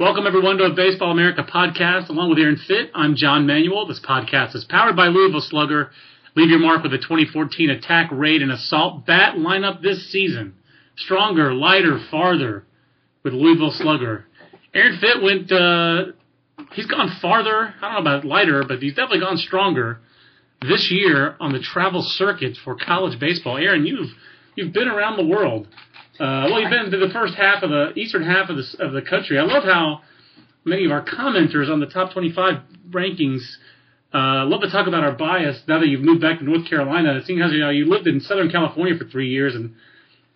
Welcome everyone to a Baseball America podcast. Along with Aaron Fitt, I'm John Manuel. This podcast is powered by Louisville Slugger. Leave your mark with the 2014 attack, raid, and assault bat lineup this season. Stronger, lighter, farther with Louisville Slugger. Aaron Fitt went, uh, he's gone farther. I don't know about lighter, but he's definitely gone stronger this year on the travel circuit for college baseball. Aaron, you've, you've been around the world. Uh, well, you've been to the first half of the eastern half of the of the country. I love how many of our commenters on the top 25 rankings uh, love to talk about our bias now that you've moved back to North Carolina. Seeing as you know you lived in Southern California for three years, and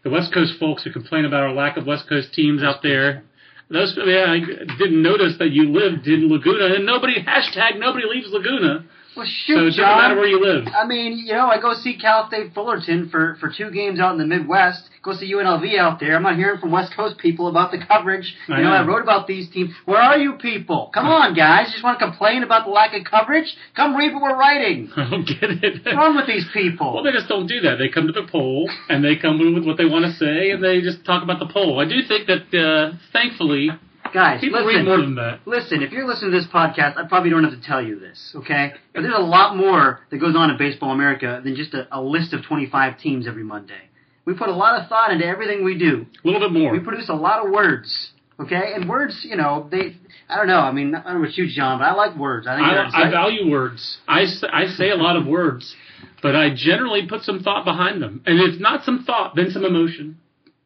the West Coast folks who complain about our lack of West Coast teams out there. Those, yeah, I didn't notice that you lived in Laguna, and nobody hashtag nobody leaves Laguna. Well, shoot, So it doesn't John. matter where you live. I mean, you know, I go see Cal State Fullerton for for two games out in the Midwest. Go see UNLV out there. I'm not hearing from West Coast people about the coverage. You I know, know. I wrote about these teams. Where are you people? Come on, guys. You just want to complain about the lack of coverage? Come read what we're writing. I don't get it. What's wrong with these people? Well, they just don't do that. They come to the poll and they come with what they want to say, and they just talk about the poll. I do think that, uh, thankfully, guys, people listen. read more than that. Listen, if you're listening to this podcast, I probably don't have to tell you this, okay? But there's a lot more that goes on in Baseball America than just a, a list of 25 teams every Monday. We put a lot of thought into everything we do. A little bit more. We produce a lot of words, okay? And words, you know, they, I don't know, I mean, I don't know about you, John, but I like words. I think I, I value words. I, I say a lot of words, but I generally put some thought behind them. And if not some thought, then some emotion.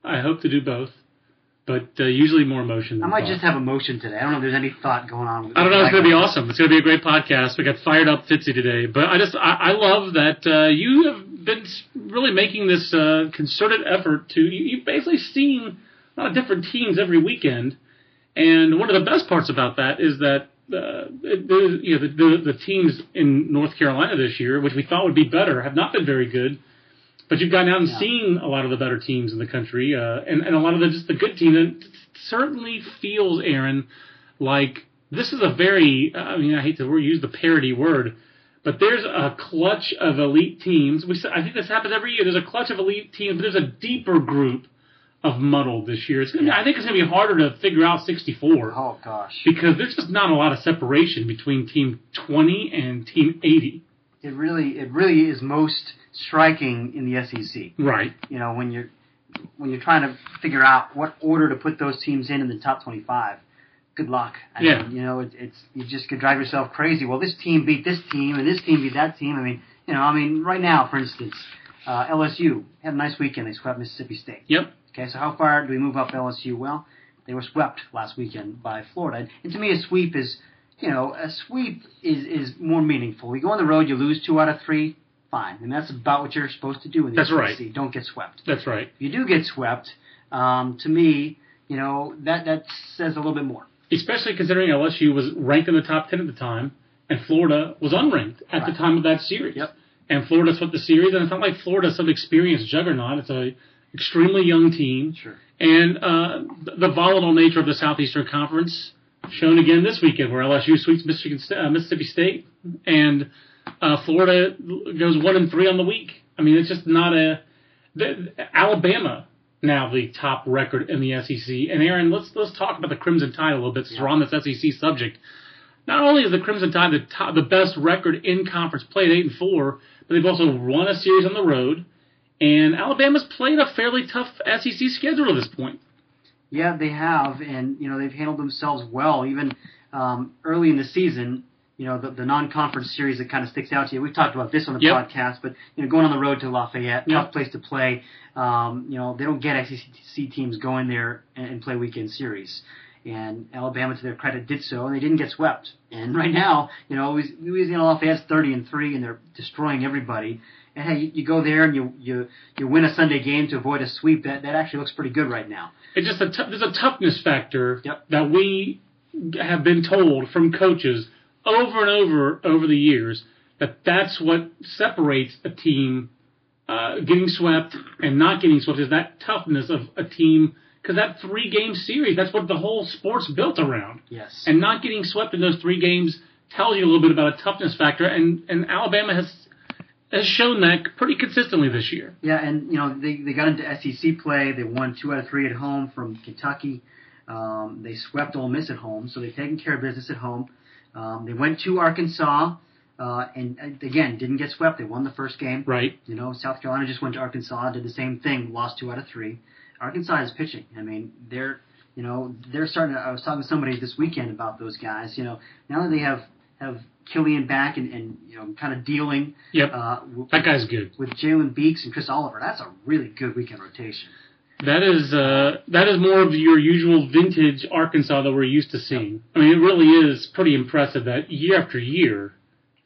I hope to do both, but uh, usually more emotion I might thought. just have emotion today. I don't know if there's any thought going on. With I don't know. It's going to be awesome. It's going to be a great podcast. We got fired up Fitzy today, but I just I, I love that uh, you have been really making this uh, concerted effort to. You, you've basically seen a lot of different teams every weekend, and one of the best parts about that is that. Uh, the, you know, the, the, the teams in North Carolina this year, which we thought would be better, have not been very good. But you've gotten out and Yeah. seen a lot of the better teams in the country, uh, and, and a lot of the just the good teams. And it certainly feels, Aaron, like this is a very I mean I hate to use the parody word, but there's a clutch of elite teams. We I think this happens every year. There's a clutch of elite teams, but there's a deeper group of muddled this year. It's gonna be, I think it's gonna be harder to figure out 64 Oh, gosh. because there's just not a lot of separation between team 20 and team 80. It really, it really is most striking in the SEC. Right. you know, when you're when you're trying to figure out what order to put those teams in in the top 25. Good luck. I Yeah. mean, you know, it, it's you just could drive yourself crazy. Well, this team beat this team, and this team beat that team. I mean, you know, I mean, right now, for instance, uh, LSU had a nice weekend. They swept Mississippi State. Yep. Okay, so how far do we move up LSU? Well, they were swept last weekend by Florida, and to me, a sweep is, you know, a sweep is is more meaningful. You go on the road, you lose two out of three. Fine, and that's about what you're supposed to do in the That's SEC. right. Don't get swept That's right. if you do get swept, um, to me, you know that that says a little bit more. especially considering LSU was ranked in the top 10 at the time, and Florida was unranked at the time of that series. Yep. And Florida swept the series, and it's not like Florida's some experienced juggernaut. It's a extremely young team. Sure. And uh, the volatile nature of the Southeastern Conference shown again this weekend, where LSU sweeps Michigan, uh, Mississippi State, and uh, Florida goes one and three on the week. I mean, it's just not a the, Alabama now the top record in the SEC. And Aaron, let's let's talk about the Crimson Tide a little bit since we're on this SEC subject. Not only is the Crimson Tide the top, the best record in conference play at eight and four, but they've also won a series on the road. And Alabama's played a fairly tough SEC schedule at this point. Yeah, they have, and you know they've handled themselves well. Even um, early in the season, you know the, the non-conference series that kind of sticks out to you. We've talked about this on the Yep. podcast, but you know going on the road to Lafayette, Yep. tough place to play. Um, you know they don't get SEC teams going there and, and play weekend series. And Alabama, to their credit, did so, and they didn't get swept. And right now, you know, Louisiana Lafayette's thirty and three, and they're destroying everybody. And hey, you, you go there and you you you win a Sunday game to avoid a sweep. That that actually looks pretty good right now. It's just a t- there's a toughness factor Yep. that we have been told from coaches over and over over the years that that's what separates a team uh, getting swept and not getting swept is that toughness of a team because that three game series that's what the whole sport's built around Yes. and not getting swept in those three games tells you a little bit about a toughness factor and and Alabama has has shown that pretty consistently this year. Yeah, and you know they they got into SEC play. They won two out of three at home from Kentucky. Um, they swept Ole Miss at home, so they've taken care of business at home. Um, they went to Arkansas, uh, and uh, again didn't get swept. They won the first game. Right. You know, South Carolina just went to Arkansas, did the same thing, lost two out of three. Arkansas is pitching. I mean, they're you know they're starting. To, I was talking to somebody this weekend about those guys. You know, now that they have have Killian back and, and you know kind of dealing. Yep. Uh, w- That guy's good. with Jalen Beeks and Chris Oliver, that's a really good weekend rotation. That is uh, that is more of your usual vintage Arkansas that we're used to seeing. I mean, it really is pretty impressive that year after year,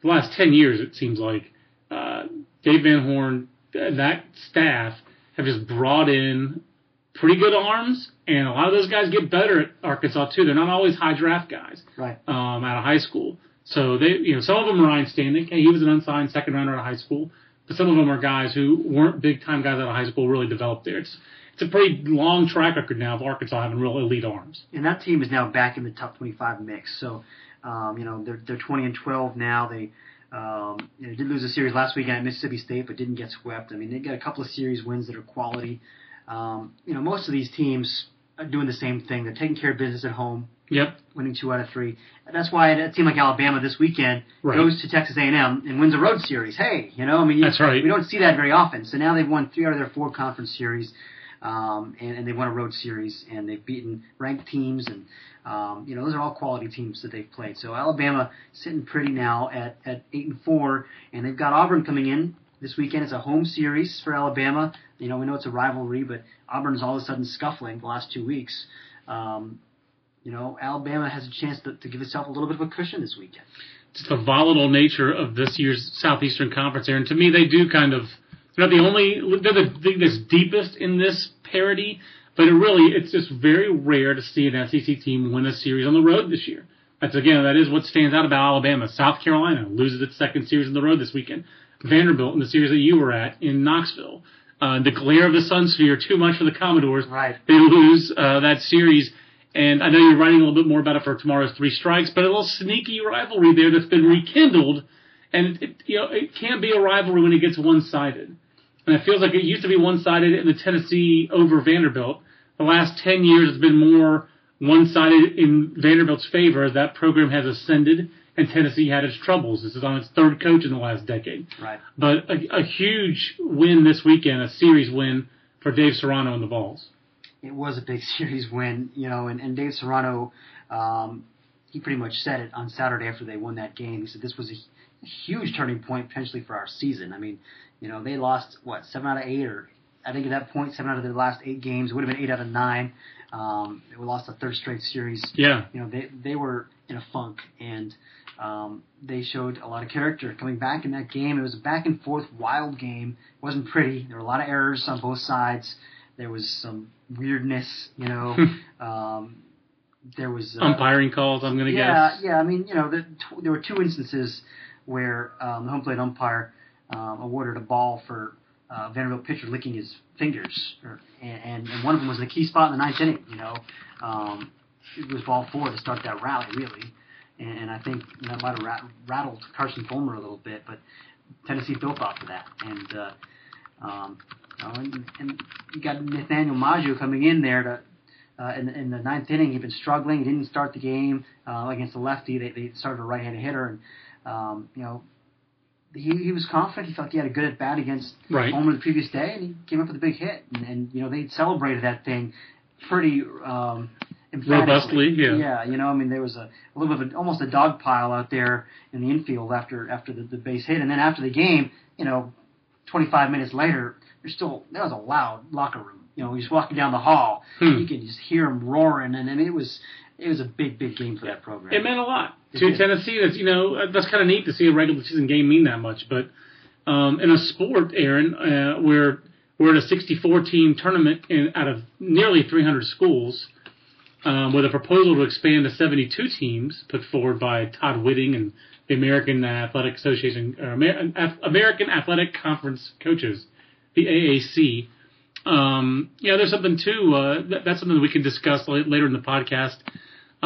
the last ten years, it seems like uh, Dave Van Horn and that staff have just brought in pretty good arms, and a lot of those guys get better at Arkansas too. They're not always high draft guys Right. um, out of high school. So they, you know, some of them are Ryne Stanek. He was an unsigned second rounder out of high school, but some of them are guys who weren't big time guys out of high school, really developed there. It's it's a pretty long track record now of Arkansas having real elite arms. And that team is now back in the top 25 mix. So, um, you know, they're they're 20 and 12 now. They um, you know, did lose a series last weekend at Mississippi State, but didn't get swept. I mean, they got a couple of series wins that are quality. Um, you know, most of these teams are doing the same thing. They're taking care of business at home, Yep. winning two out of three. And that's why a team like Alabama this weekend Right. goes to Texas A&M and wins a road series. Hey, you know, I mean, you, That's right. We don't see that very often. So now they've won three out of their four conference series, um, and, and they won a road series, and they've beaten ranked teams, and um, you know those are all quality teams that they've played. So Alabama sitting pretty now at at eight and four, and they've got Auburn coming in. This weekend it's a home series for Alabama. You know we know it's a rivalry, but Auburn's all of a sudden scuffling the last two weeks. Um, you know, Alabama has a chance to, to give itself a little bit of a cushion this weekend. Just the volatile nature of this year's Southeastern Conference and to me, they do kind of they're not the only they're the thing that's deepest in this parity, but it really it's just very rare to see an SEC team win a series on the road this year. That's again that is what stands out about Alabama. South Carolina loses its second series on the road this weekend. Vanderbilt in the series that you were at in Knoxville. Uh, the glare of the Sunsphere too much for the Commodores. Right. They lose uh, that series. And I know you're writing a little bit more about it for tomorrow's Three Strikes, but a little sneaky rivalry there that's been rekindled, and it, you know it can't be a rivalry when it gets one-sided. And it feels like it used to be one-sided in the Tennessee over Vanderbilt. The last ten years, it's been more one-sided in Vanderbilt's favor as that program has ascended, and Tennessee had its troubles. This is on its third coach in the last decade. Right. But a, a huge win this weekend, a series win for Dave Serrano and the Vols. it was a big series win, you know, and, and Dave Serrano, um, he pretty much said it on Saturday after they won that game. He said this was a, a huge turning point potentially for our season. I mean, you know, they lost what seven out of eight, or I think at that point seven out of their last eight games. It would have been eight out of nine. Um, they lost a third straight series. Yeah. You know, they they were in a funk and. Um, they showed a lot of character coming back in that game. It was a back and forth, wild game. It wasn't pretty. There were a lot of errors on both sides. There was some weirdness, you know. um, there was uh, Umpiring calls, I'm going to yeah, guess. yeah. yeah. I mean, you know, the, there were two instances where um, the home plate umpire um, awarded a ball for uh, Vanderbilt pitcher licking his fingers, or, and, and one of them was the key spot in the ninth inning. You know, um, it was ball four to start that rally, really, and, and I think that might have rat- rattled Carson Fulmer a little bit, but Tennessee built off of that, and. Uh, um, you know, and, and you got Nathaniel Maggio coming in there to uh, in, in the ninth inning. He'd been struggling. He didn't start the game uh, against the lefty. They, they started a right-handed hitter, and um, you know he, he was confident. He felt he had a good at bat against Right. Fulmer the previous day, and he came up with a big hit. And, and you know they celebrated that thing pretty um. Robustly, yeah. Yeah, you know, I mean there was a, a little bit of a, almost a dog pile out there in the infield after after the, the base hit, and then after the game, you know, 25 minutes later, there's still there was a loud locker room. You know, he's walking down the hall, Hmm. you could just hear him roaring, and, and it was it was a big big game for that program. It meant a lot It to did. Tennessee. That's you know that's kind of neat to see a regular season game mean that much. But um, in a sport, Aaron, uh, where we're in a 64 team tournament in, out of nearly 300 schools, um, with a proposal to expand to 72 teams put forward by Todd Whitting and the American Athletic Association, or Amer- American Athletic Conference coaches, the AAC. Um, yeah, there's something too. Uh, that, that's something that we can discuss later in the podcast.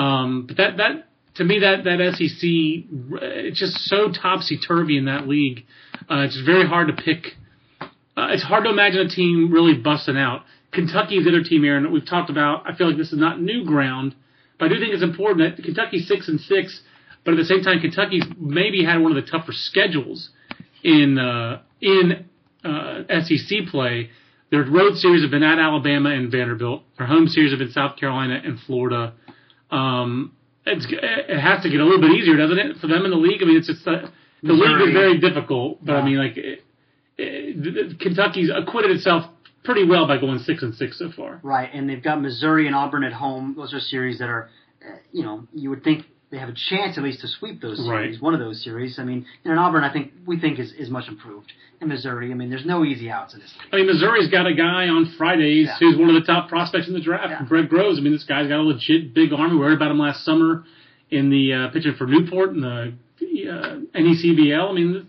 Um, but that that to me that that SEC it's just so topsy turvy in that league. Uh, it's very hard to pick. Uh, it's hard to imagine a team really busting out. Kentucky's the other team and we've talked about. I feel like this is not new ground, but I do think it's important that Kentucky's six and six, but at the same time, Kentucky's maybe had one of the tougher schedules in uh, in uh, SEC play. Their road series have been at Alabama and Vanderbilt. Their home series have been South Carolina and Florida. Um, it's, it has to get a little bit easier, doesn't it, for them in the league? I mean, it's just uh, the league is very difficult, but yeah. I mean, like it, it, Kentucky's acquitted itself pretty well by going six and six so far. Right, and they've got Missouri and Auburn at home. Those are series that are, uh, you know, you would think they have a chance at least to sweep those series. Right. One of those series. I mean, in Auburn, I think we think is is much improved. In Missouri, I mean, there's no easy outs in this. League. I mean, Missouri's got a guy on Fridays yeah. who's one of the top prospects in the draft, yeah. Greg Groves. I mean, this guy's got a legit big arm. We heard about him last summer in the uh, pitching for Newport in the uh, NECBL. I mean,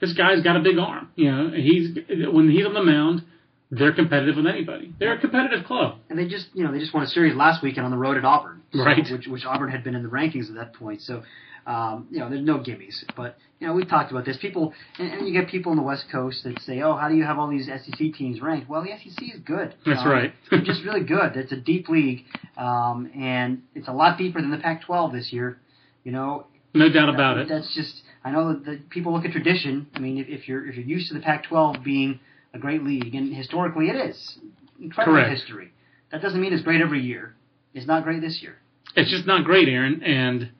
this guy's got a big arm. You know, he's when he's on the mound they're competitive with anybody. They're a competitive club. And they just, you know, they just won a series last weekend on the road at Auburn, so, right? Which, which Auburn had been in the rankings at that point. So, um, you know, there's no gimmies. But you know, we've talked about this. People, and, and you get people on the West Coast that say, "Oh, how do you have all these SEC teams ranked?" Well, the SEC is good. That's um, right. it's just really good. It's a deep league, um, and it's a lot deeper than the Pac-12 this year. You know, no doubt about it. That's just. I know that, that people look at tradition. I mean, if, if you're if you're used to the Pac-12 being a great league, and historically it is. Incredible Correct. history. That doesn't mean it's great every year. It's not great this year. It's just not great, Aaron. And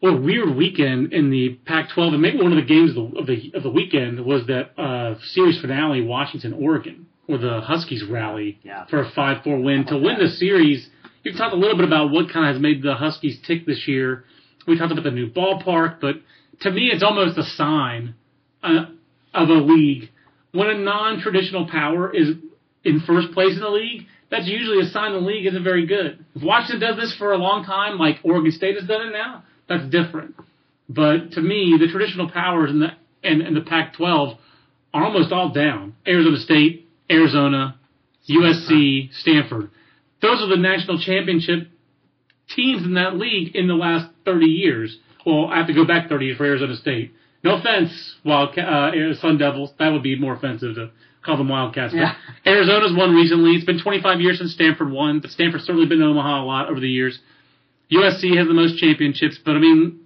what a weird weekend in the Pac-12, and maybe one of the games of the of the weekend was that uh, series finale, Washington Oregon, where the Huskies rally yeah. for a five-four win to win the series. You've talked a little bit about what kind of has made the Huskies tick this year. We talked about the new ballpark, but to me, it's almost a sign uh, of a league when a non-traditional power is in first place in the league, that's usually a sign the league isn't very good. If Washington does this for a long time, like Oregon State has done it now, that's different. But to me, the traditional powers in the and, and the Pac-12 are almost all down. Arizona State, Arizona, USC, Stanford. Those are the national championship teams in that league in the last 30 years. Well, I have to go back 30 years for Arizona State. No offense, Wild uh, Sun Devils. That would be more offensive to call them Wildcats. Yeah. Arizona's won recently. It's been 25 years since Stanford won, but Stanford's certainly been in Omaha a lot over the years. USC has the most championships, but I mean,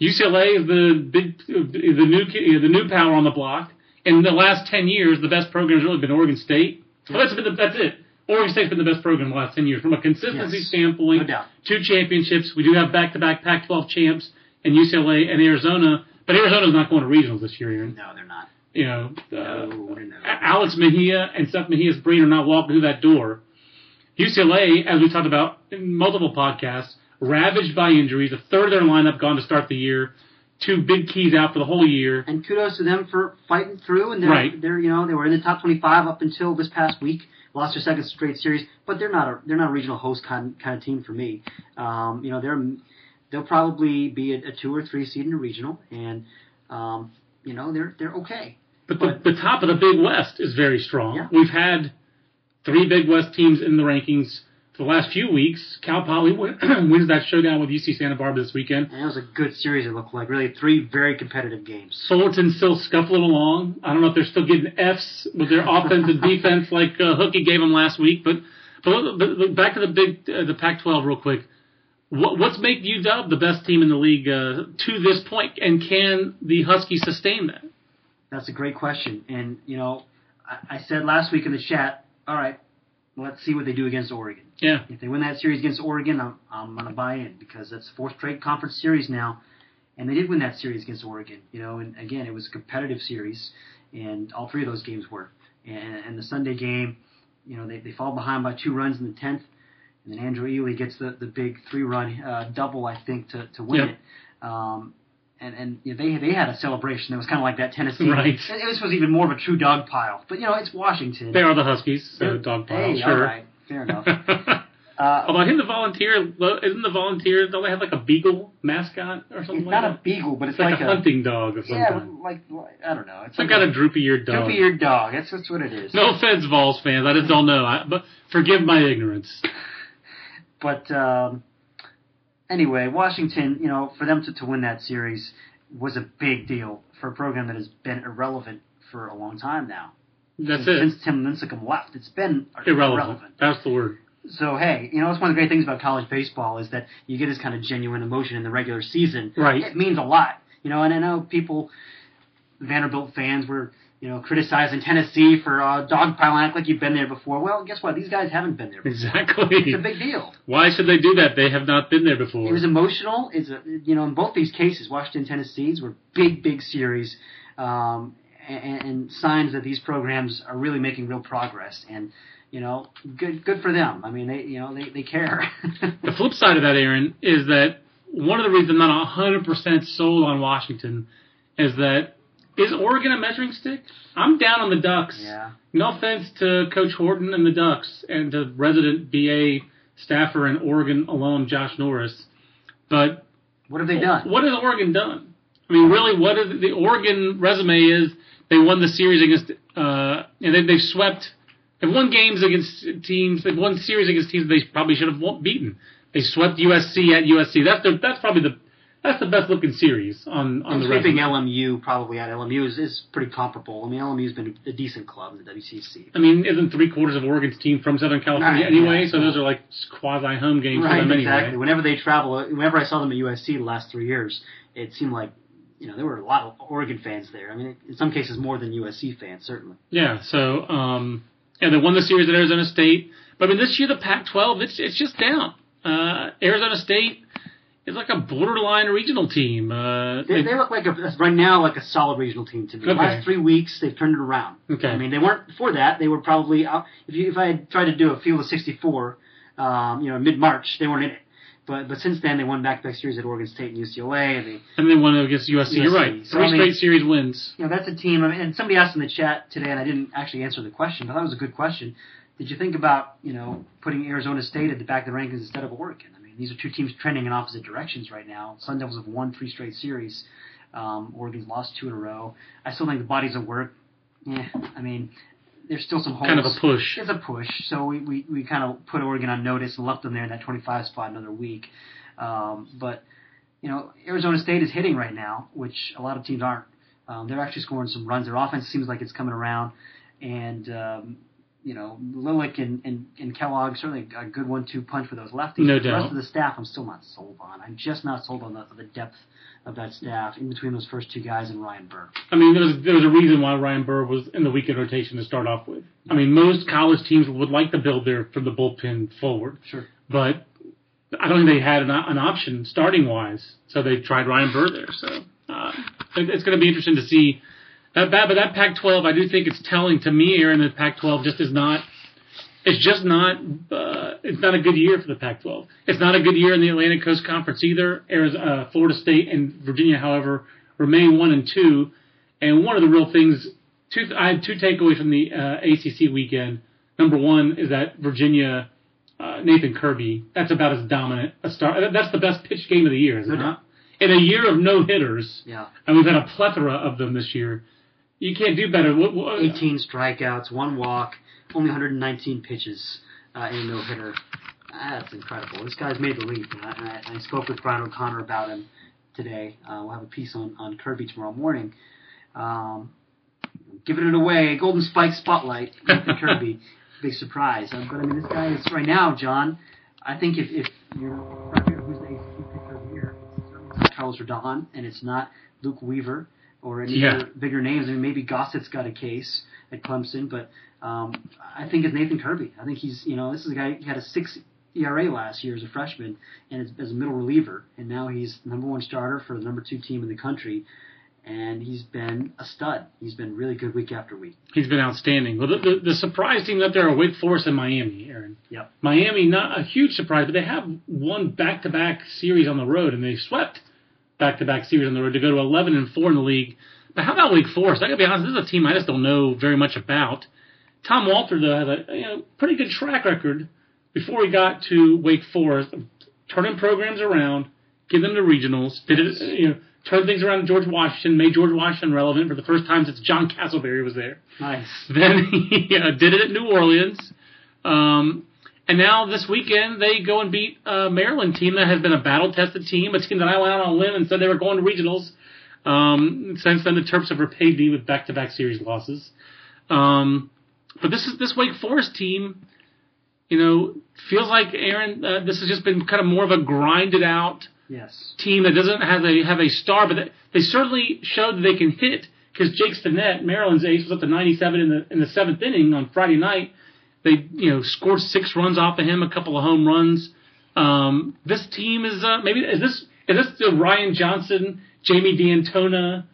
UCLA is the big, the new, the new power on the block. In the last 10 years, the best program has really been Oregon State. Yeah. Well, that's been the, that's it. Oregon State's been the best program in the last 10 years. From a consistency yes. standpoint, no two championships. We do have back-to-back Pac-12 champs in UCLA and Arizona. But Arizona's not going to regionals this year, Aaron. No, they're not. You know, uh, no, no. Alex Mejia and Seth Mejia-Brain are not walking through that door. UCLA, as we talked about in multiple podcasts, ravaged by injuries. A third of their lineup gone to start the year. Two big keys out for the whole year. And kudos to them for fighting through. And they're, right. they're you know they were in the top 25 up until this past week. Lost their second straight series, but they're not a they're not a regional host kind kind of team for me. Um, you know they're they'll probably be a, a two or three seed in the regional, and um, you know they're they're okay. But, but the, the top of the Big West is very strong. Yeah. We've had three Big West teams in the rankings for the last few weeks. Cal Poly wins that showdown with UC Santa Barbara this weekend. And it was a good series. It looked like really three very competitive games. Fullerton still scuffling along. I don't know if they're still getting Fs with their offense and defense like uh, Hookie gave them last week. But but, but back to the big uh, the Pac-12 real quick. What, what's made UW the best team in the league uh, to this point, and can the Huskies sustain that? That's a great question, and you know, I, I said last week in the chat. All right, let's see what they do against Oregon. Yeah. If they win that series against Oregon, I'm I'm gonna buy in because that's fourth straight conference series now, and they did win that series against Oregon. You know, and again, it was a competitive series, and all three of those games were. And, and the Sunday game, you know, they they fall behind by two runs in the tenth and then Andrew Ely gets the, the big three run uh, double, I think, to, to win yep. it. Um, and and you know, they they had a celebration that was kind of like that Tennessee. Right. This was even more of a true dog pile. But you know, it's Washington. They are the Huskies, so dog pile. Hey, sure. all right, fair enough. Uh, Although in the volunteer, isn't the volunteer? Don't they have like a beagle mascot or something? It's like not that? a beagle, but it's, it's like, like, a, hunting dog or something. yeah, like, like I don't know. It's Some kind of droopy-eared dog. droopy-eared dog. That's that's what it is. No offense, Vols fans. I just don't know. I, but forgive my ignorance. But um, anyway, Washington, you know, for them to, to win that series was a big deal for a program that has been irrelevant for a long time now. That's since, it. since Tim Lincecum left. It's been Irrelevant. That's the word. So hey, you know, it's one of the great things about college baseball is that you get this kind of genuine emotion in the regular season. Right. It means a lot. You know, and I know people, Vanderbilt fans were, you know, criticizing Tennessee for uh, dogpiling act like you've been there before. Well, guess what? These guys haven't been there. Before. Exactly. It's a big deal. Why should they do that? They have not been there before. It was emotional. It's a, you know, in both these cases, Washington, Tennessee's were big, big series, um, and, and signs that these programs are really making real progress. And you know, good, good for them. I mean, they, you know, they, they care. The flip side of that, Aaron, is that one of the reasons I'm not 100% sold on Washington is that is Oregon a measuring stick? I'm down on the Ducks. yeah. No offense to Coach Horton and the Ducks and to resident BA staffer and Oregon alum Josh Norris, but What have they done? what has Oregon done? I mean, really, what is the Oregon resume is? They won the series against, uh, and they, they've swept. They've won games against teams. They've won series against teams they probably should have won, beaten. They swept USC at USC. That's the, that's probably the that's the best looking series on on And the resume. LMU probably at LMU is, is pretty comparable. I mean, LMU's been a decent club in the WCC. I mean, isn't three quarters of Oregon's team from Southern California Right, anyway? yeah. So those are like quasi home games Right, for them exactly. anyway. Whenever they travel, whenever I saw them at USC the last three years, it seemed like you know there were a lot of Oregon fans there. I mean, in some cases more than USC fans, certainly. Yeah. So um, yeah, they won the series at Arizona State. But I mean, this year the Pac-12 it's it's just down. Uh, Arizona State is like a borderline regional team. Uh, They, they look like a right now like a solid regional team to me. The last three weeks they've turned it around. Okay. I mean, they weren't before that. They were probably out. If you if I had tried to do a field of 64, um, you know, mid March, they weren't in it. But but since then they won back to back series at Oregon State and UCLA. And they and they won against USC. You're right. So, Three I mean- straight series wins. you know, that's a team. I mean, and somebody asked in the chat today, and I didn't actually answer the question, but that was a good question. Did you think about, you know, putting Arizona State at the back of the rankings instead of Oregon? These are two teams trending in opposite directions right now. Sun Devils have won three straight series. Um, Oregon's lost two in a row. I still think the bodies of work. Yeah, I mean, there's still some holes. Kind of a push. It's a push. So we, we, we kind of put Oregon on notice and left them there in that 25 spot another week. Um, but you know, Arizona State is hitting right now, which a lot of teams aren't. Um, they're actually scoring some runs. Their offense seems like it's coming around, and um, you know, Lilek and, and, and Kellogg certainly a good one-two punch for those lefties. No But the rest of the staff, I'm still not sold on. I'm just not sold on the, the depth of that staff in between those first two guys and Ryan Burr. I mean, there was there was a reason why Ryan Burr was in the weekend rotation to start off with. I mean, most college teams would like to build their from the bullpen forward, Sure. but I don't think they had an, an option starting wise, so they tried Ryan Burr there. So uh, it, it's going to be interesting to see that. That but that Pac-12, I do think it's telling to me, Aaron, that Pac-12 just is not. It's just not. Uh, it's not a good year for the Pac-12. It's not a good year in the Atlantic Coast Conference either. Arizona, uh, Florida State and Virginia, however, remain one and two. And one of the real things, two, I had two takeaways from the uh, ACC weekend. Number one is that Virginia, uh, Nathan Kirby, that's about as dominant a star. That's the best pitch game of the year, is it not? In a year of no hitters, Yeah. and we've had a plethora of them this year. You can't do better. What, what, 18 strikeouts, one walk, only 119 pitches uh, in a no hitter. That's incredible. This guy's made the leap. And I, I, I spoke with Brian O'Connor about him today. Uh, we'll have a piece on, on Kirby tomorrow morning. Um, giving it away, Golden Spike Spotlight, Nathan Kirby. Big surprise. Uh, but I mean, this guy is right now, John. I think if, if you're figure out who's the ACC pitcher of the year, it's not Carlos Rodon, and it's not Luke Weaver or any Yeah. bigger names. I mean, maybe Gossett's got a case at Clemson, but um, I think it's Nathan Kirby. I think he's, you know, this is a guy who had a six ERA last year as a freshman and as, as a middle reliever, and now he's number one starter for the number two team in the country, and he's been a stud. He's been really good week after week. He's been outstanding. Well, the, the, the surprise teams up there are Wake Forest and Miami, Aaron. Yep. Miami, not a huge surprise, but they have won back-to-back series on the road, and they swept back-to-back series on the road to go to 11 and 4 in the league. But how about Wake Forest? I gotta be honest, this is a team I just don't know very much about. Tom Walter, though, has a you know, pretty good track record before he got to Wake Forest, turning programs around, give them to regionals, did it, you know, turned things around to George Washington, made George Washington relevant for the first time since John Castleberry was there. Nice. Then he uh, did it at New Orleans. Um, and now this weekend they go and beat a Maryland team that has been a battle tested team, a team that I went out on a limb and said they were going to regionals. Um, since then the Terps have repaid me with back to back series losses. Um, but this is this Wake Forest team, you know, feels like Aaron. Uh, this has just been kind of more of a grinded out Yes. team that doesn't have a have a star, but they, they certainly showed that they can hit. Because Jake Stinnett, Maryland's ace, was up to 97 in the in the seventh inning on Friday night. They you know scored six runs off of him, a couple of home runs. Um, this team is uh, maybe is this is this the Ryan Johnson, Jamie D'Antona,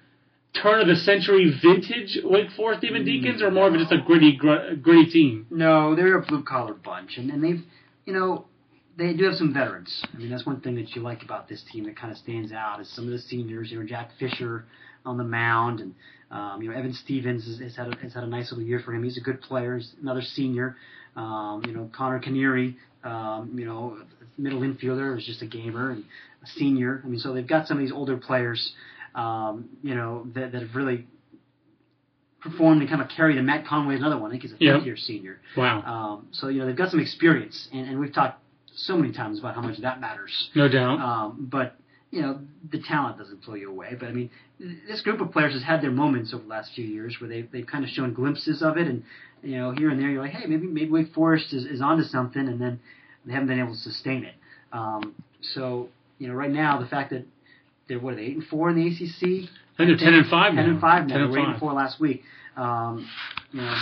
turn of the century vintage Wake Forest Demon Deacons, or more of just a gritty gr- gritty team? No, they're a blue collar bunch, and, and they've, you know, they do have some veterans. I mean, that's one thing that you like about this team that kind of stands out is some of the seniors. You know, Jack Fisher on the mound, and um, you know, Evan Stevens has, has had a, has had a nice little year for him. He's a good player. He's another senior. Um, you know, Conor Keniry, um, you know, middle infielder is just a gamer and a senior. I mean, so they've got some of these older players, um, you know, that, that have really performed and kind of carried. And Matt Conway is another one. I think he's a Yep. fifth year senior. Wow, Um, so you know they've got some experience, and, and we've talked so many times about how much that matters. no doubt. Um, but you know the talent doesn't blow you away. But I mean, this group of players has had their moments over the last few years where they've they've kind of shown glimpses of it, and you know here and there you're like, hey, maybe maybe Wake Forest is, is onto something, and then they haven't been able to sustain it. Um, so you know right now the fact that they're what are they eight and four in the ACC. I think they're ten and five now. Ten and five now. Ten and They were eight and four last week. Um, you know,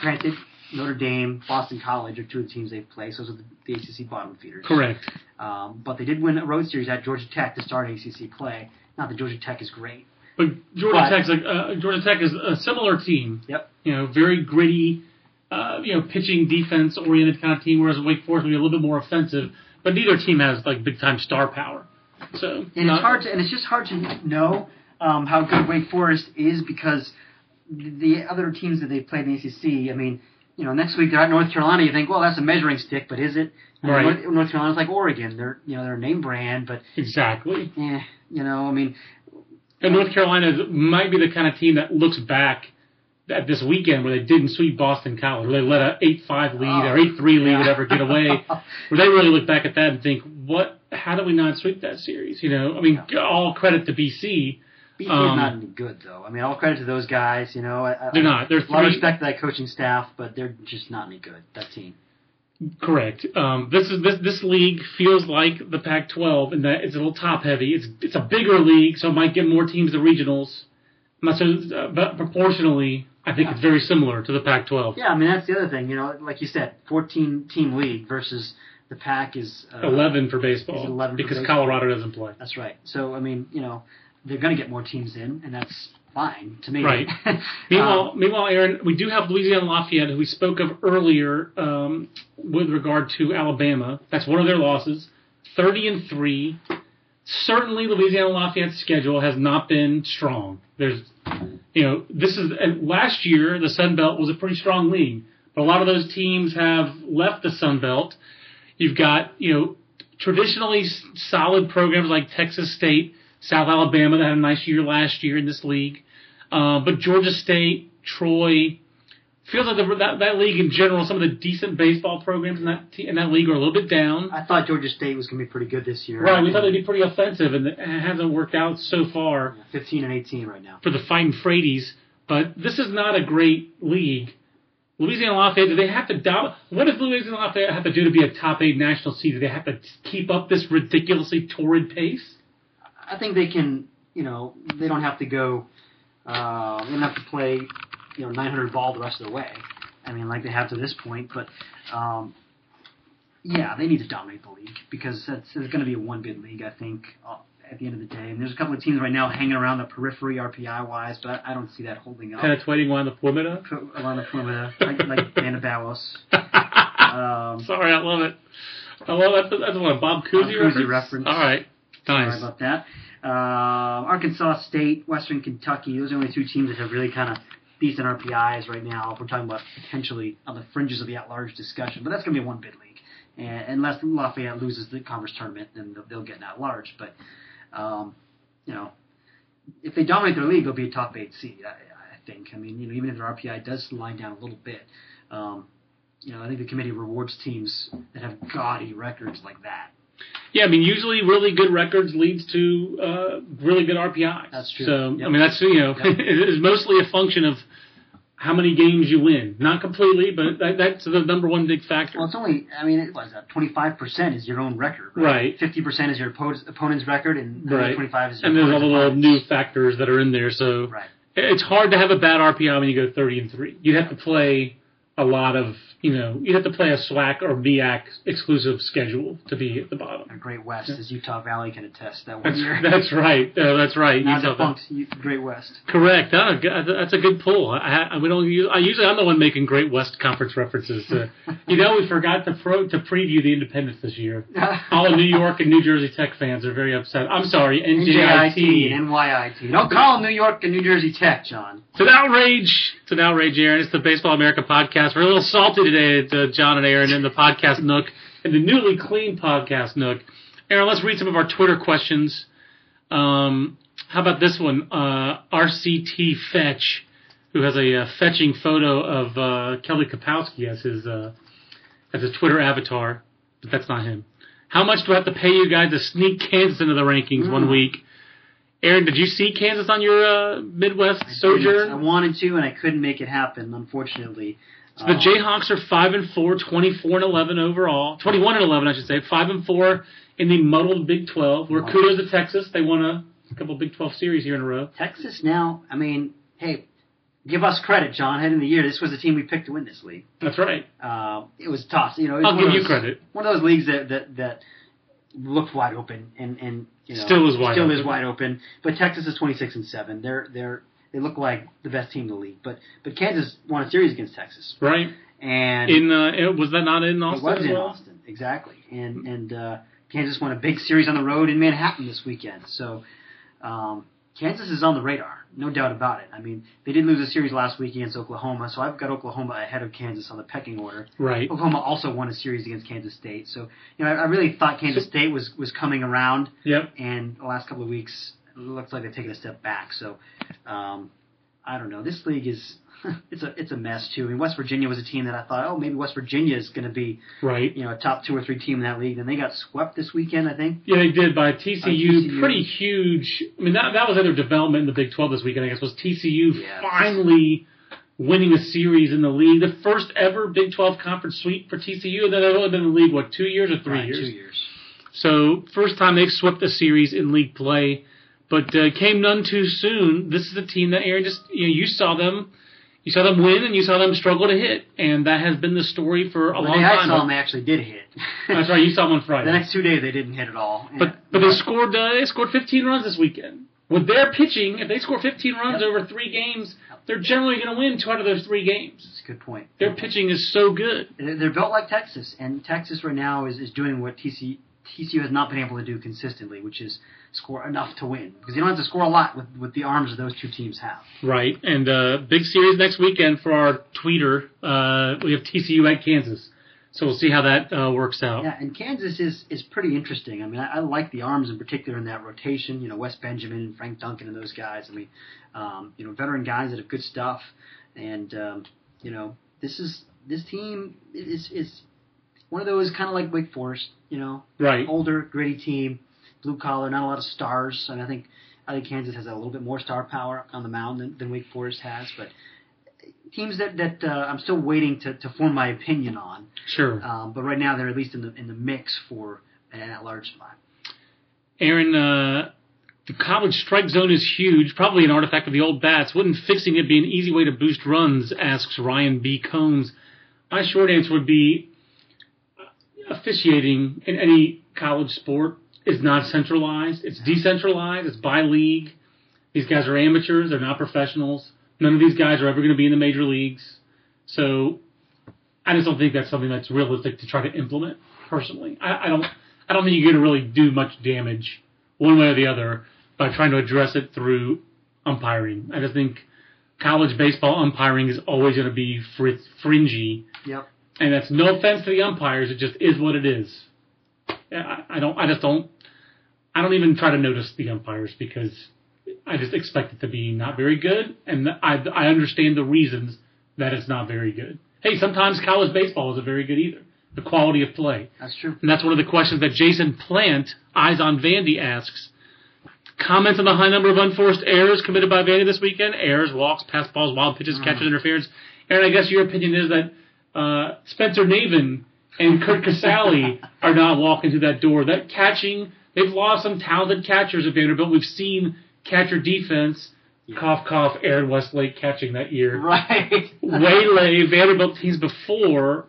granted, Notre Dame, Boston College are two of the teams they've played. So those are the, ACC bottom feeders. Correct. Um, but they did win a road series at Georgia Tech to start ACC play. Not that Georgia Tech is great. But Georgia But- Tech's like uh, Georgia Tech is a similar team. Yep. You know, very gritty, uh, you know, pitching defense oriented kind of team. Whereas Wake Forest would be a little bit more offensive. But neither team has like big time star power. So And not- it's hard to, and it's just hard to know um, how good Wake Forest is because the, the other teams that they've played in the ACC. I mean, you know, next week they're at North Carolina. You think, well, that's a measuring stick, but is it? Right. North, North Carolina's like Oregon. They're you know they're a name brand, but exactly. eh, you know, I mean, And North Carolina might be the kind of team that looks back at this weekend where they didn't sweep Boston College, where they let a eight five lead Oh, or eight three lead, yeah. whatever, get away. where they really look back at that and think, what? How did we not sweep that series? You know, I mean, all credit to BC. BC Um, not any good though. I mean, all credit to those guys. You know, I, They're not. They're A lot of respect to that coaching staff, but they're just not any good. That team. Correct. Um, this is this this league feels like the Pac-12 in that it's a little top heavy. It's it's a bigger league, so it might get more teams to regionals. I'm not so, uh, but proportionally, I think it's very similar to the Pac-12. Yeah, I mean that's the other thing. You know, like you said, 14 team league versus the pack is uh, 11 for baseball Is it 11 for because baseball? Colorado doesn't play. That's right. So I mean, you know, they're going to get more teams in, and that's fine to me. Right. Um, Meanwhile, meanwhile, Aaron, we do have Louisiana Lafayette, who we spoke of earlier um, with regard to Alabama. That's one of their losses, thirty and three. Certainly, Louisiana Lafayette's schedule has not been strong. There's, you know, this is and last year the Sun Belt was a pretty strong league, but a lot of those teams have left the Sun Belt. You've got, you know, traditionally solid programs like Texas State, South Alabama that had a nice year last year in this league. Uh, but Georgia State, Troy, feels like the, that, that league in general, some of the decent baseball programs in that te- in that league are a little bit down. I thought Georgia State was going to be pretty good this year. Right, we thought they'd be pretty offensive, and it hasn't worked out so far 15 and 18 right now. for the Fighting Fradies. But this is not a great league. Louisiana Lafayette, do they have to dom- What does Louisiana Lafayette have to do to be a top eight national seed? Do they have to keep up this ridiculously torrid pace? I think they can. You know, they don't have to go. Uh, they don't have to play. You know, 900 ball the rest of the way. I mean, like they have to this point, but. Um, yeah, they need to dominate the league because that's, it's going to be a one bid league, I think, uh, at the end of the day. And there's a couple of teams right now hanging around the periphery RPI wise, but I, I don't see that holding up. Penetrating around the perimeter. Around the perimeter, like, like. Um, Sorry, I love it. I love that. That's what a Bob Cousy, Bob Cousy reference? reference. All right, Sorry nice. about that. Um, Arkansas State, Western Kentucky, those are the only two teams that have really kind of decent RPIs right now. If we're talking about potentially on the fringes of the at-large discussion, but that's going to be a one-bid league, and unless Lafayette loses the conference tournament, then they'll, they'll get an at-large. But um, you know, if they dominate their league, they'll be a top eight seed. I, I think. I mean, you know, even if their RPI does slide down a little bit, um, you know, I think the committee rewards teams that have gaudy records like that. Yeah, I mean, usually really good records leads to uh, really good RPIs. That's true. So Yep. I mean, that's you know, Yep. it is mostly a function of how many games you win. Not completely, but that, that's the number one big factor. Well, it's only, I mean, it was twenty five percent is your own record, Right. Fifty percent is your opponent's, opponent's record, and Right. twenty five is your and there's all the little new factors that are in there. So Right. it's hard to have a bad RPI when you go 30 and three. You'd have to play a lot of, you know, you'd have to play a SWAC or VAC exclusive schedule to be at the bottom. A Great West, as Utah Valley can attest. That one That's, year, that's right. Uh, that's right. now Utah- defunct Great West. Correct. Oh, that's a good pull. I, I, we don't. Use, I usually I'm the one making Great West Conference references. To, you know, we forgot to pro, to preview the Independence this year. All the New York and New Jersey Tech fans are very upset. I'm sorry, NJIT NJIT. NYIT. Don't call New York and New Jersey Tech, John. It's an outrage. It's an outrage, Aaron. It's the Baseball America podcast. We're a little salty today uh, John and Aaron in the podcast nook, in the newly clean podcast nook. Aaron, let's read some of our Twitter questions. Um, how about this one? Uh, RCT Fetch, who has a uh, fetching photo of uh, Kelly Kapowski as his uh, as a Twitter avatar, but that's not him. How much do I have to pay you guys to sneak Kansas into the rankings one Mm. week? Aaron, did you see Kansas on your uh, Midwest I sojourn? I wanted to, and I couldn't make it happen, unfortunately. So the Jayhawks are five and four, 24 and eleven overall, twenty one and eleven, I should say, five and four in the muddled Big Twelve. Where Wow. kudos to Texas, they won a couple Big Twelve series here in a row. Texas now, I mean, hey, give us credit, John. Heading the year, this was the team we picked to win this league. That's right. Uh, it was tough. You know, I'll give of you those- credit. One of those leagues that that, that looked wide open and and you know, Still is wide still open. is wide open. But Texas is twenty six and seven. They're they're they look like the best team in the league. But but Kansas won a series against Texas, Right and in uh, it- was that not in Austin? it was in well? Austin exactly. And and uh, Kansas won a big series on the road in Manhattan this weekend. So um, Kansas is on the radar, no doubt about it. I mean, they did lose a series last week against Oklahoma, so I've got Oklahoma ahead of Kansas on the pecking order. Right. Oklahoma also won a series against Kansas State, so you know I, I really thought Kansas State was was coming around, Yep. and the last couple of weeks looks like they've taken a step back. So um, I don't know. This league is it's a it's a mess too. I mean, West Virginia was a team that I thought, oh, maybe West Virginia is going to be Right. you know a top two or three team in that league, and they got swept this weekend. I think. Yeah, they did by TCU. TCU. Pretty huge. I mean, that that was their development in the Big 12 this weekend. I guess was TCU Yes. finally winning a series in the league, the first ever Big 12 conference sweep for TCU. And then they've only been in the league what two years or three Right, years. Two years. So first time they've swept a series in league play, but uh, came none too soon. This is a team that Aaron just you know you saw them. You saw them win and you saw them struggle to hit, and that has been the story for a The long day I saw them, they actually did hit. That's right. You saw them on Friday. the next two days they didn't hit at all. But but they scored uh, they scored 15 runs this weekend. With their pitching, if they score 15 runs Yep. over three games, they're generally going to win two out of those three games. That's a good point. Their pitching is so good. They're they're built like Texas, and Texas right now is, is doing what TCU, TCU has not been able to do consistently, which is score enough to win. Because you don't have to score a lot with, with the arms that those two teams have. Right, and uh, big series next weekend for our tweeter. Uh, we have TCU at Kansas, so we'll see how that uh, works out. Yeah, and Kansas is is pretty interesting. I mean, I, I like the arms in particular in that rotation. You know, Wes Benjamin and Frank Duncan and those guys. I mean, um, you know, veteran guys that have good stuff. And um, you know, this is this team is is one of those kind of like Wake Forest. You know, Right, older, gritty team, blue collar, not a lot of stars. And I think I think Kansas has a little bit more star power on the mound than, than Wake Forest has. But teams that that uh, I'm still waiting to, to form my opinion on. sure. Um, but right now they're at least in the in the mix for an at-large spot. Aaron, uh, the college strike zone is huge, probably an artifact of the old bats. Wouldn't fixing it be an easy way to boost runs? Asks Ryan B. Combs. My short answer would be uh, officiating in any college sport is not centralized. It's decentralized. It's by league. These guys are amateurs. They're not professionals. None of these guys are ever going to be in the major leagues. So I just don't think that's something that's realistic to try to implement. Personally, I, I don't. I don't think you're going to really do much damage one way or the other by trying to address it through umpiring. I just think college baseball umpiring is always going to be fr- fringy, Yep. and that's no offense to the umpires. It just is what it is. I, I don't. I just don't. I don't even try to notice the umpires because I just expect it to be not very good, and I, I understand the reasons that it's not very good. Hey, sometimes college baseball isn't very good either. The quality of play. That's true. And that's one of the questions that Jason Plant, Eyes on Vandy, asks. Comments on the high number of unforced errors committed by Vandy this weekend? Errors, walks, pass balls, wild pitches, catches, interference. Aaron, I guess your opinion is that uh, Spencer Navin and Curt Casali are not walking through that door. That catching, they've lost some talented catchers at Vanderbilt. We've seen catcher defense, cough, cough, Aaron Westlake catching that year. Right. waylay Vanderbilt teams before.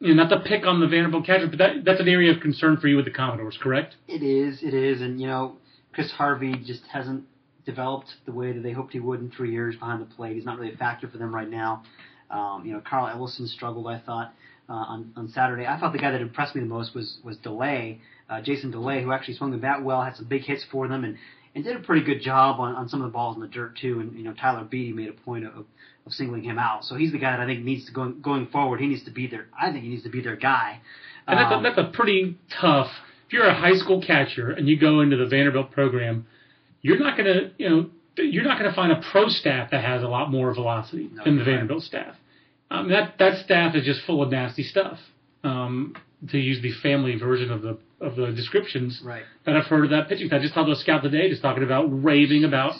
You know, not to pick on the Vanderbilt catcher, but that, that's an area of concern for you with the Commodores, correct? It is, it is, and you know, Chris Harvey just hasn't developed the way that they hoped he would in three years behind the plate. He's not really a factor for them right now. Um, you know, Karl Ellison struggled, I thought, uh, on on Saturday. I thought the guy that impressed me the most was was Delay, uh, Jason Delay, who actually swung the bat well, had some big hits for them, and and did a pretty good job on, on some of the balls in the dirt too. And you know, Tyler Beede made a point of of singling him out. So he's the guy that I think needs to go going forward. He needs to be their. I think he needs to be their guy. And that's, Um, a, that's a pretty tough. If you're a high school catcher and you go into the Vanderbilt program, you're not going to, you know, you're not going to find a pro staff that has a lot more velocity No, than the right. Vanderbilt staff. Um, that that staff is just full of nasty stuff. Um, to use the family version of the of the descriptions right. that I've heard of that pitching staff. I just talked to a scout today, just talking about raving about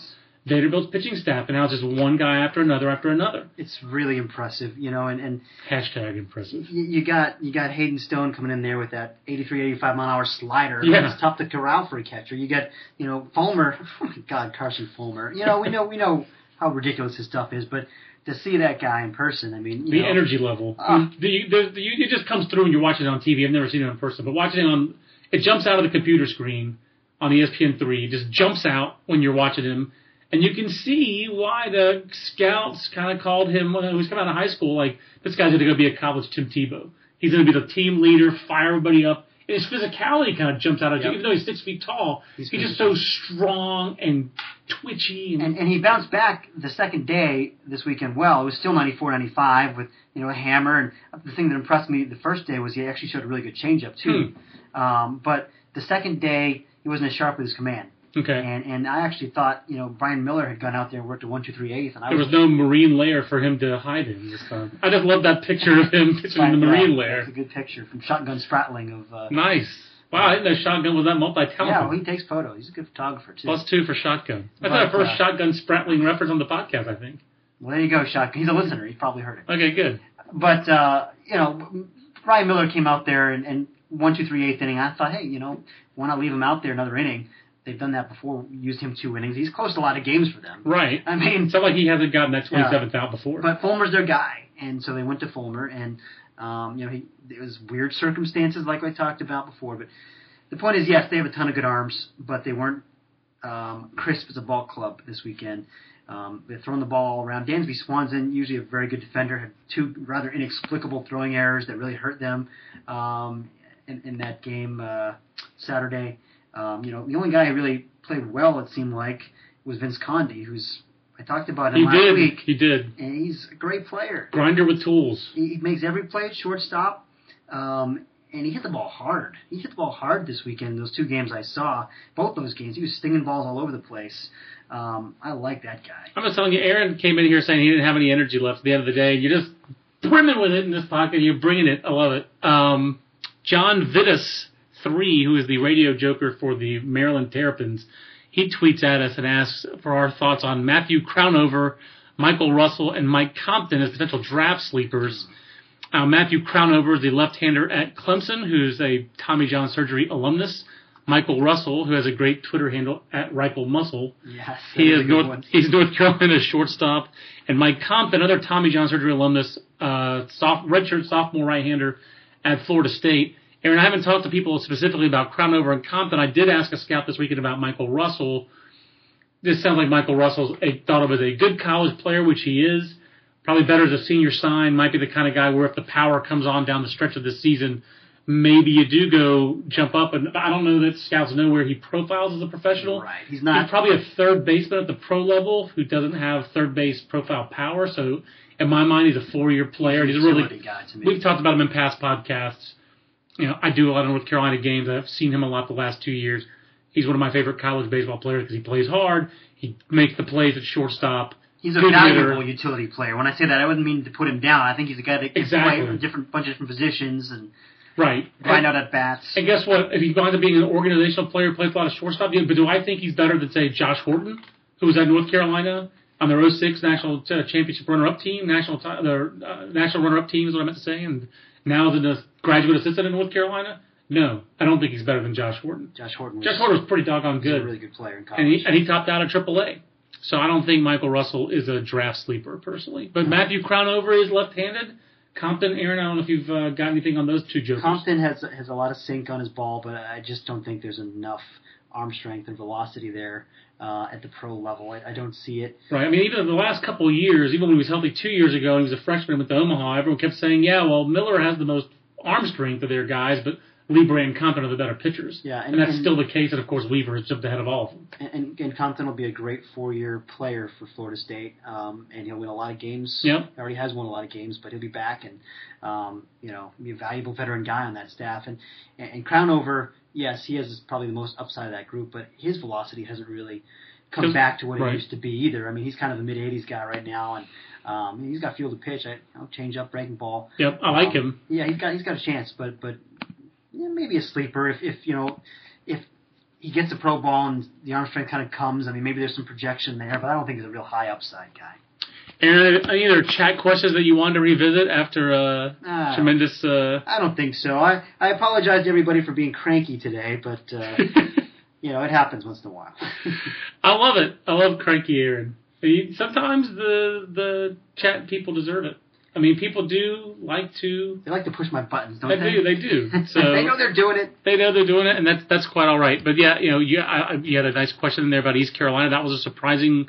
Vanderbilt's pitching staff, and how it's just one guy after another after another. It's really impressive, you know, and and Hashtag impressive. you, you got you got Hayden Stone coming in there with that 83, 85 mile an hour slider. Yeah. It's tough to corral for a catcher. You got you know Fulmer. Oh my God, Carson Fulmer. You know we know we know how ridiculous his stuff is, but to see that guy in person, I mean, the know, energy level. Ah. the, the, the, it just comes through when you're watching it on TV. I've never seen it in person, but watching it on, it jumps out of the computer screen on E ESPN3. It just jumps out when you're watching him, and you can see why the scouts kind of called him when he was coming out of high school. Like this guy's going to be a college Tim Tebow. He's going to be the team leader, fire everybody up. And his physicality kind of jumps out at you, even though he's six feet tall. He's He's, just so strong and twitchy. And, and, and he bounced back the second day this weekend well. It was still 94 95 with, you know, a hammer. And the thing that impressed me the first day was he actually showed a really good changeup, too. Um, but the second day, he wasn't as sharp with his command. okay. And and I actually thought, you know, Brian Miller had gone out there and worked a one, two, three, eighth. And I There was no marine layer for him to hide in this time. I just love that picture of him pitching in the marine layer. It's a good picture from Shotgun Spratling of. Uh, Nice. Wow, I didn't know Shotgun was that multi-talented. yeah, well, he takes photos. He's a good photographer too. Plus two for Shotgun. That's But, our first uh, Shotgun Spratling reference on the podcast, I think. Well, there you go, Shotgun. He's a listener. He's probably heard it. Okay, good. But uh, you know, Brian Miller came out there and, and one, two, three, eighth inning. I thought, hey, you know, why not leave him out there another inning? They've done that before. Used him two innings. He's closed a lot of games for them. Right. I mean, It's not like he hasn't gotten that Yeah. 27th out before. But Fulmer's their guy, and so they went to Fulmer, and um, you know, he it was weird circumstances like I talked about before. But the point is, yes, they have a ton of good arms, but they weren't um, crisp as a ball club this weekend. Um, they're throwing the ball all around. Dansby Swanson, usually a very good defender, had two rather inexplicable throwing errors that really hurt them um, in, in that game uh, Saturday. Um, you know, the only guy who really played well, it seemed like, was Vince Conde, who's I talked about him he last did. week He did. and he's a great player. Grinder with tools. He, he makes every play at shortstop, um, and he hit the ball hard. He hit the ball hard this weekend. Those two games I saw, both those games, he was stinging balls all over the place. Um, I like that guy. I'm just telling you, Aaron came in here saying he didn't have any energy left at the end of the day. You're just brimming with it in this pocket. You're bringing it. I love it. Um, John Vitus, three, who is the radio joker for the Maryland Terrapins, he tweets at us and asks for our thoughts on Matthew Crownover, Michael Russell, and Mike Compton as potential draft sleepers. Uh, Matthew Crownover the left-hander at Clemson, who's a Tommy John surgery alumnus. Michael Russell, who has a great Twitter handle at Reichel Muscle, Yes, he that was a is North. one. He's North Carolina shortstop, and Mike Compton, another Tommy John surgery alumnus, uh, soft redshirt sophomore right-hander at Florida State. Aaron, I haven't talked to people specifically about Crownover and Compton. I did ask a scout this weekend about Michael Russell. This sounds like Michael Russell's a, thought of as a good college player, which he is. Probably better as a senior sign. Might be the kind of guy where if the power comes on down the stretch of the season, maybe you do go jump up. And I don't know that scouts know where he profiles as a professional. Right. He's He's not. probably a third baseman at the pro level who doesn't have third base profile power. So in my mind, he's a four-year player. He's a really. guy to me. We've talked about him in past podcasts. You know, I do a lot of North Carolina games. I've seen him a lot the last two years. He's one of my favorite college baseball players because he plays hard. He makes the plays at shortstop. He's a valuable hitter. utility player. When I say that, I wouldn't mean to put him down. I think he's a guy that can Exactly. play in different bunch of different positions, and Right. grind out at bats. And guess what? If he's going to being an organizational player, plays a lot of shortstop, but do I think he's better than say Josh Horton, who was at North Carolina on their 06 national uh, championship runner-up team, national ti- their uh, national runner-up team is what I meant to say, and now is a graduate assistant in North Carolina? No, I don't think he's better than Josh Horton. Josh Horton was, Josh Horton was pretty doggone was a good, really good player in and college. he and he topped out at AAA. So I don't think Michael Russell is a draft sleeper personally. But Matthew Crownover is left-handed. Compton, Aaron, I don't know if you've uh, got anything on those two jokers. Compton has has a lot of sink on his ball, but I just don't think there's enough arm strength and velocity there uh, at the pro level. I, I don't see it. Right. I mean, even in the last couple of years, even when he was healthy two years ago and he was a freshman with Omaha, everyone kept saying, yeah, well, Miller has the most arm strength of their guys, but Leibrandt and Compton are the better pitchers. Yeah, and, and- that's and- still the case. And of course, Weaver has jumped ahead of all of them. And, and, Compton will be a great four-year player for Florida State, um, and he'll win a lot of games. Yep. He already has won a lot of games, but he'll be back and um, you know be a valuable veteran guy on that staff. And and, and Crownover, yes, he has probably the most upside of that group, but his velocity hasn't really come back to what right. it used to be either. I mean, he's kind of a mid-80s guy right now, and um, he's got field to pitch. I, you know, change up, breaking ball. Yep, I like Um, him. Yeah, he's got he's got a chance, but but yeah, maybe a sleeper if if you know if he gets a pro ball and the arm strength kind of comes. I mean, maybe there's some projection there, but I don't think he's a real high upside guy. Aaron, any other chat questions that you wanted to revisit after uh, Ah. tremendous? Uh, I don't think so. I I apologize to everybody for being cranky today, but uh, you know it happens once in a while. I love it. I love cranky Aaron. Sometimes the the chat people deserve it. I mean, people do like to. they like to push my buttons, don't They they? do. They do. So they know they're doing it. They know they're doing it, and that's that's quite all right. But yeah, you know, you, I, you had a nice question in there about East Carolina. That was a surprising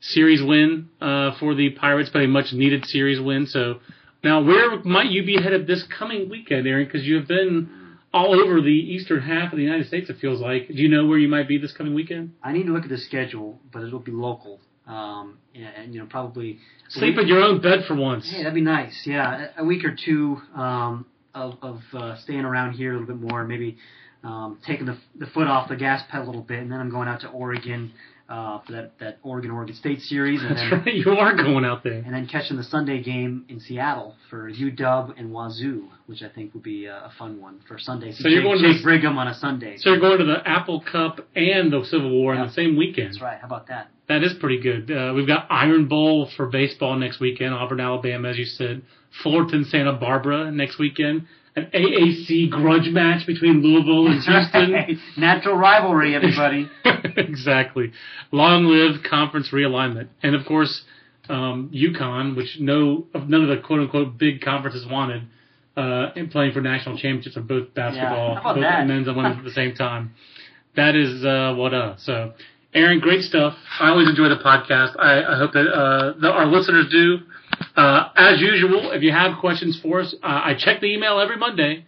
series win uh, for the Pirates, but a much needed series win. So now, where might you be headed this coming weekend, Aaron? Because you have been all over the eastern half of the United States. It feels like. Do you know where you might be this coming weekend? I need to look at the schedule, but it'll be local. Um, and, you know probably Sleep in your own bed for once. Hey, that'd be nice. Yeah, a a week or two um, of, of uh, staying around here a little bit more, maybe um, taking the, the foot off the gas pedal a little bit, and then I'm going out to Oregon uh, for that, that Oregon Oregon State series, and That's then right. You are going out there. and then catching the Sunday game in Seattle for UW and Wazoo, which I think would be a, a fun one for Sunday. See So you're Jake, going to Jake Brigham on a Sunday. So you're going to the Apple Cup and the Civil War Yeah. the same weekend. That's right. How about that? That is pretty good. Uh, we've got Iron Bowl for baseball next weekend, Auburn, Alabama, as you said. Fullerton, Santa Barbara next weekend. An AAC grudge match between Louisville and Houston. Natural rivalry, everybody. exactly. Long live conference realignment. And of course, um, UConn, which no, none of the quote unquote big conferences wanted, uh, and playing for national championships of both basketball, about both that? men's and women's at the same time. That is, uh, what, uh, so. Aaron, great stuff. I always enjoy the podcast. I, I hope that, uh, the, our listeners do. Uh, as usual, if you have questions for us, uh, I check the email every Monday.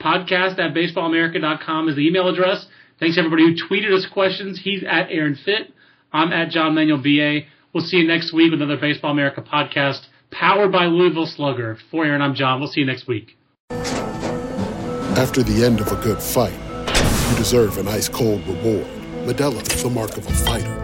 Podcast at baseballamerica.com is the email address. Thanks everybody who tweeted us questions. He's at Aaron Fitt. I'm at John Manuel BA. We'll see you next week with another Baseball America podcast powered by Louisville Slugger. For Aaron, I'm John. We'll see you next week. After the end of a good fight, you deserve an ice cold reward. Modelo is the mark of a fighter.